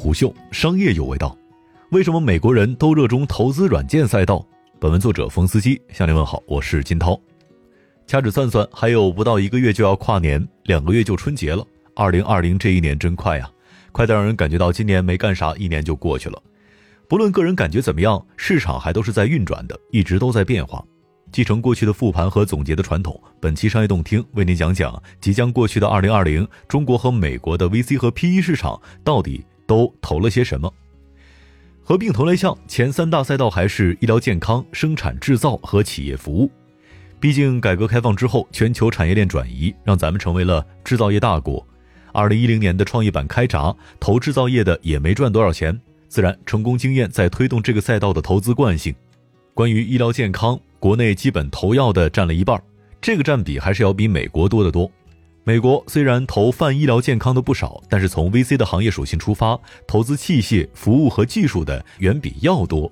虎嗅商业有味道，为什么美国人都热衷投资软件赛道？本文作者冯司机向您问好，我是金涛。掐指算算，还有不到一个月就要跨年，两个月就春节了。二零二零这一年真快呀，快得让人感觉到今年没干啥，一年就过去了。不论个人感觉怎么样，市场还都是在运转的，一直都在变化。继承过去的复盘和总结的传统，本期商业洞听为您讲讲即将过去的二零二零，中国和美国的 VC 和 PE 市场到底。都投了些什么？合并同类项前三大赛道还是医疗健康、生产制造和企业服务。毕竟改革开放之后，全球产业链转移让咱们成为了制造业大国。二零一零年的创业板开闸，投制造业的也没赚多少钱，自然成功经验在推动这个赛道的投资惯性。关于医疗健康，国内基本投药的占了一半，这个占比还是要比美国多得多。美国虽然投泛医疗健康的不少，但是从 VC 的行业属性出发，投资器械、服务和技术的远比药多。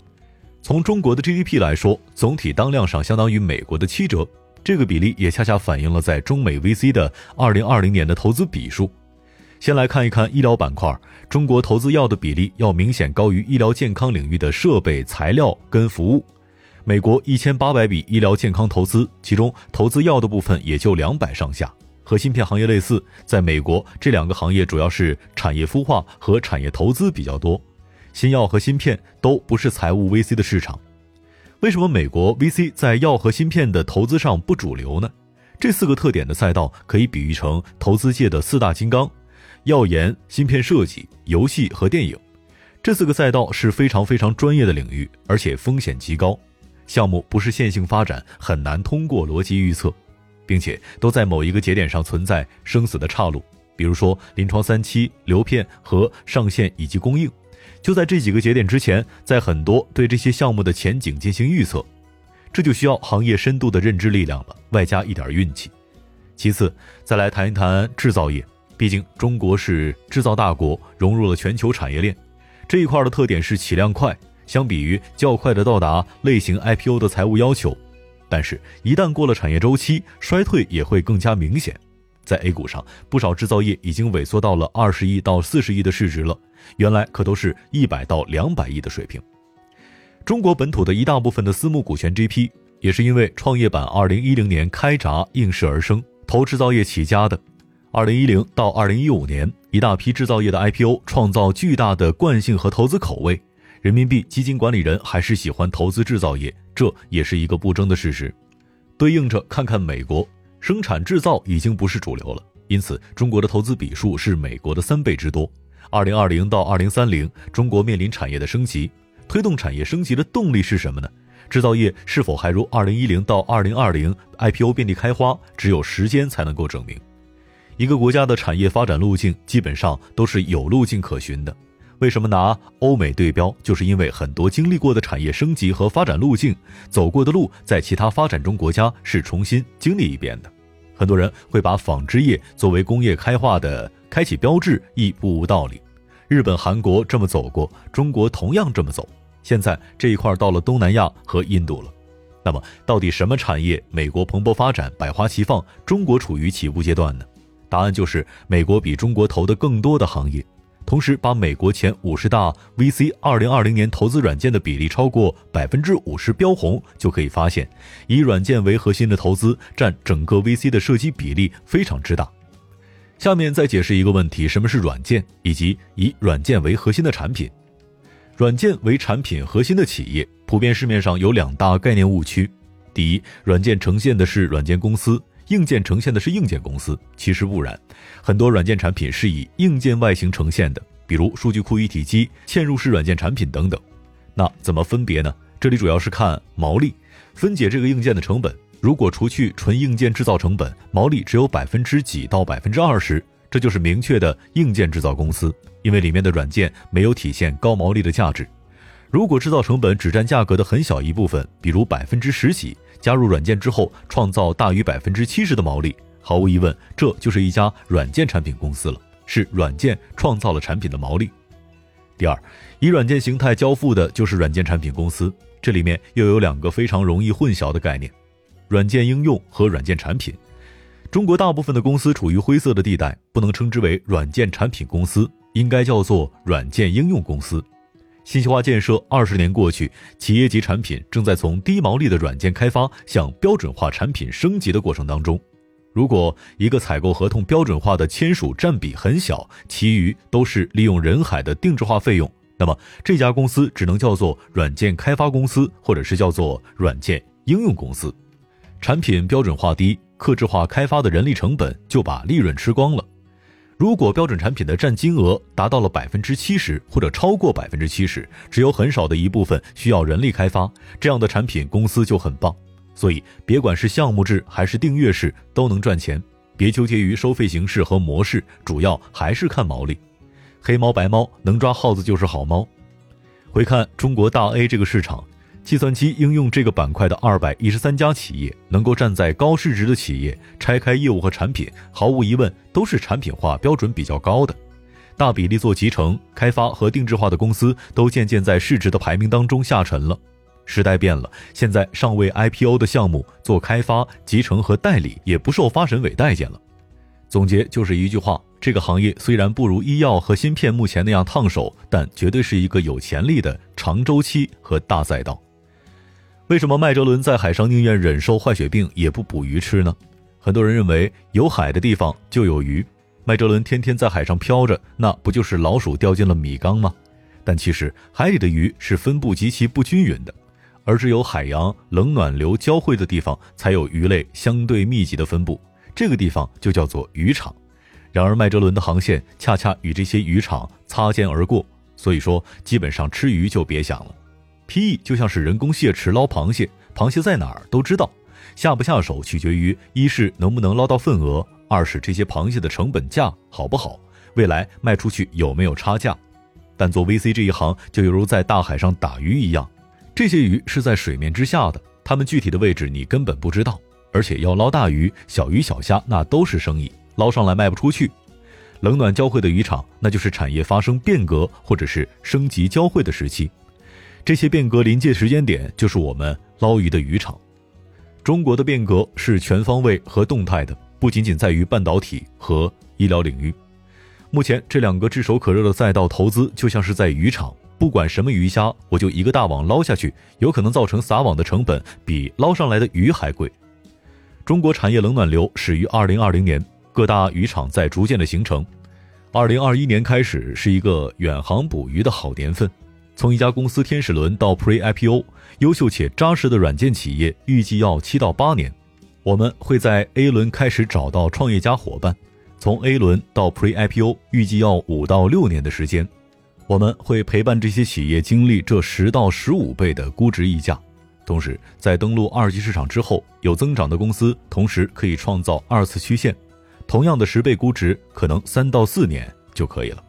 从中国的 GDP 来说，总体当量上相当于美国的七折，这个比例也恰恰反映了在中美 VC 的2020年的投资比数。先来看一看医疗板块，中国投资药的比例要明显高于医疗健康领域的设备、材料跟服务。美国一千八百笔医疗健康投资，其中投资药的部分也就两百上下。和芯片行业类似，在美国这两个行业主要是产业孵化和产业投资比较多，新药和芯片都不是财务 VC 的市场。为什么美国 VC 在药和芯片的投资上不主流呢？这四个特点的赛道可以比喻成投资界的四大金刚：药研、芯片设计、游戏和电影。这四个赛道是非常非常专业的领域，而且风险极高，项目不是线性发展，很难通过逻辑预测。并且都在某一个节点上存在生死的岔路，比如说临床三期、流片和上线以及供应，就在这几个节点之前，在很多对这些项目的前景进行预测，这就需要行业深度的认知力量了，外加一点运气。其次，再来谈一谈制造业，毕竟中国是制造大国，融入了全球产业链，这一块的特点是起量快，相比于较快的到达类型 IPO 的财务要求。但是，一旦过了产业周期，衰退也会更加明显。在 A 股上，不少制造业已经萎缩到了二十亿到四十亿的市值了，原来可都是一百到两百亿的水平。中国本土的一大部分的私募股权 GP，也是因为创业板二零一零年开闸应势而生，投制造业起家的。二零一零到二零一五年，一大批制造业的 IPO 创造巨大的惯性和投资口味。人民币基金管理人还是喜欢投资制造业，这也是一个不争的事实。对应着看看美国，生产制造已经不是主流了，因此中国的投资笔数是美国的三倍之多。二零二零到二零三零，中国面临产业的升级，推动产业升级的动力是什么呢？制造业是否还如二零一零到二零二零 IPO 遍地开花？只有时间才能够证明。一个国家的产业发展路径基本上都是有路径可循的。为什么拿欧美对标？就是因为很多经历过的产业升级和发展路径，走过的路，在其他发展中国家是重新经历一遍的。很多人会把纺织业作为工业开化的开启标志，亦不无道理。日本、韩国这么走过，中国同样这么走。现在这一块到了东南亚和印度了。那么，到底什么产业美国蓬勃发展、百花齐放，中国处于起步阶段呢？答案就是美国比中国投的更多的行业。同时，把美国前五十大 VC 二零二零年投资软件的比例超过百分之五十标红，就可以发现，以软件为核心的投资占整个 VC 的涉及比例非常之大。下面再解释一个问题：什么是软件，以及以软件为核心的产品？软件为产品核心的企业，普遍市面上有两大概念误区：第一，软件呈现的是软件公司。硬件呈现的是硬件公司，其实不然，很多软件产品是以硬件外形呈现的，比如数据库一体机、嵌入式软件产品等等。那怎么分别呢？这里主要是看毛利，分解这个硬件的成本。如果除去纯硬件制造成本，毛利只有百分之几到百分之二十，这就是明确的硬件制造公司，因为里面的软件没有体现高毛利的价值。如果制造成本只占价格的很小一部分，比如百分之十几，加入软件之后创造大于百分之七十的毛利，毫无疑问，这就是一家软件产品公司了，是软件创造了产品的毛利。第二，以软件形态交付的就是软件产品公司，这里面又有两个非常容易混淆的概念：软件应用和软件产品。中国大部分的公司处于灰色的地带，不能称之为软件产品公司。应该叫做软件应用公司。信息化建设二十年过去，企业级产品正在从低毛利的软件开发向标准化产品升级的过程当中。如果一个采购合同标准化的签署占比很小，其余都是利用人海的定制化费用，那么这家公司只能叫做软件开发公司，或者是叫做软件应用公司。产品标准化低，克制化开发的人力成本就把利润吃光了。如果标准产品的占金额达到了百分之七十或者超过百分之七十，只有很少的一部分需要人力开发，这样的产品公司就很棒。所以，别管是项目制还是订阅式，都能赚钱。别纠结于收费形式和模式，主要还是看毛利。黑猫白猫，能抓耗子就是好猫。回看中国大 A 这个市场。计算机应用这个板块的二百一十三家企业，能够站在高市值的企业，拆开业务和产品，毫无疑问都是产品化标准比较高的。大比例做集成、开发和定制化的公司，都渐渐在市值的排名当中下沉了。时代变了，现在尚未 IPO 的项目做开发、集成和代理，也不受发审委待见了。总结就是一句话：这个行业虽然不如医药和芯片目前那样烫手，但绝对是一个有潜力的长周期和大赛道。为什么麦哲伦在海上宁愿忍受坏血病也不捕鱼吃呢？很多人认为有海的地方就有鱼，麦哲伦天天在海上漂着，那不就是老鼠掉进了米缸吗？但其实海里的鱼是分布极其不均匀的，而只有海洋冷暖流交汇的地方才有鱼类相对密集的分布，这个地方就叫做渔场。然而麦哲伦的航线恰恰与这些渔场擦肩而过，所以说基本上吃鱼就别想了。PE 就像是人工蟹池捞螃蟹，螃蟹在哪儿都知道，下不下手取决于一是能不能捞到份额，二是这些螃蟹的成本价好不好，未来卖出去有没有差价。但做 VC 这一行就犹如在大海上打鱼一样，这些鱼是在水面之下的，它们具体的位置你根本不知道，而且要捞大鱼、小鱼小虾那都是生意，捞上来卖不出去。冷暖交汇的渔场，那就是产业发生变革或者是升级交汇的时期。这些变革临界时间点，就是我们捞鱼的渔场。中国的变革是全方位和动态的，不仅仅在于半导体和医疗领域。目前这两个炙手可热的赛道投资，就像是在渔场，不管什么鱼虾，我就一个大网捞下去，有可能造成撒网的成本比捞上来的鱼还贵。中国产业冷暖流始于二零二零年，各大渔场在逐渐的形成。二零二一年开始是一个远航捕鱼的好年份。从一家公司天使轮到 Pre IPO，优秀且扎实的软件企业预计要七到八年。我们会在 A 轮开始找到创业家伙伴，从 A 轮到 Pre IPO 预计要五到六年的时间。我们会陪伴这些企业经历这十到十五倍的估值溢价，同时在登陆二级市场之后，有增长的公司同时可以创造二次曲线，同样的十倍估值，可能三到四年就可以了。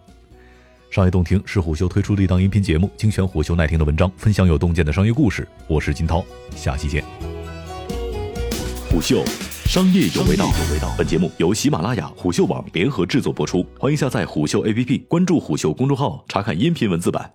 商业洞听是虎嗅推出的一档音频节目，精选虎嗅耐听的文章，分享有洞见的商业故事。我是金涛，下期见。虎嗅，商业有味道。本节目由喜马拉雅、虎嗅网联合制作播出，欢迎下载虎嗅 APP，关注虎嗅公众号，查看音频文字版。